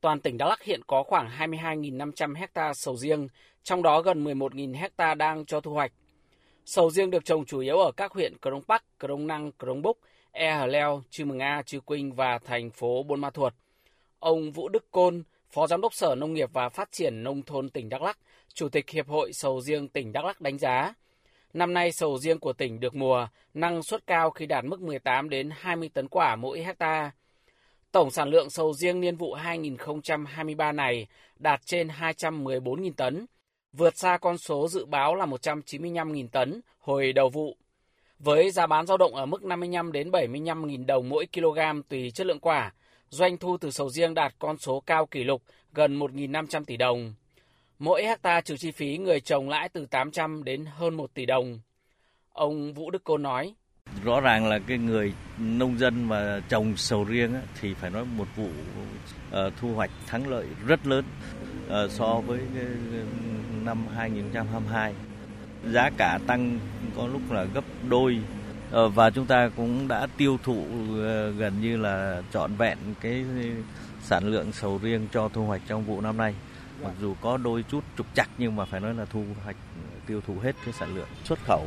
toàn tỉnh Đắk Lắk hiện có khoảng 22.500 hecta sầu riêng, trong đó gần 11.000 hecta đang cho thu hoạch. Sầu riêng được trồng chủ yếu ở các huyện Crong Park, Crong Năng, Crong Búc, E Hờ Leo, Chư Mừng A, Chư Quynh và thành phố Buôn Ma Thuột. Ông Vũ Đức Côn, Phó Giám đốc Sở Nông nghiệp và Phát triển Nông thôn tỉnh Đắk Lắk, Chủ tịch Hiệp hội Sầu riêng tỉnh Đắk Lắk đánh giá, năm nay sầu riêng của tỉnh được mùa, năng suất cao khi đạt mức 18 đến 20 tấn quả mỗi hectare. Tổng sản lượng sầu riêng niên vụ 2023 này đạt trên 214.000 tấn, vượt xa con số dự báo là 195.000 tấn hồi đầu vụ. Với giá bán dao động ở mức 55 đến 75.000 đồng mỗi kg tùy chất lượng quả, doanh thu từ sầu riêng đạt con số cao kỷ lục gần 1.500 tỷ đồng. Mỗi hecta trừ chi phí người trồng lãi từ 800 đến hơn 1 tỷ đồng. Ông Vũ Đức Côn nói. Rõ ràng là cái người nông dân mà trồng sầu riêng thì phải nói một vụ uh, thu hoạch thắng lợi rất lớn uh, so với năm 2022. Giá cả tăng có lúc là gấp đôi uh, và chúng ta cũng đã tiêu thụ gần như là trọn vẹn cái sản lượng sầu riêng cho thu hoạch trong vụ năm nay. Mặc dù có đôi chút trục chặt nhưng mà phải nói là thu hoạch tiêu thụ hết cái sản lượng xuất khẩu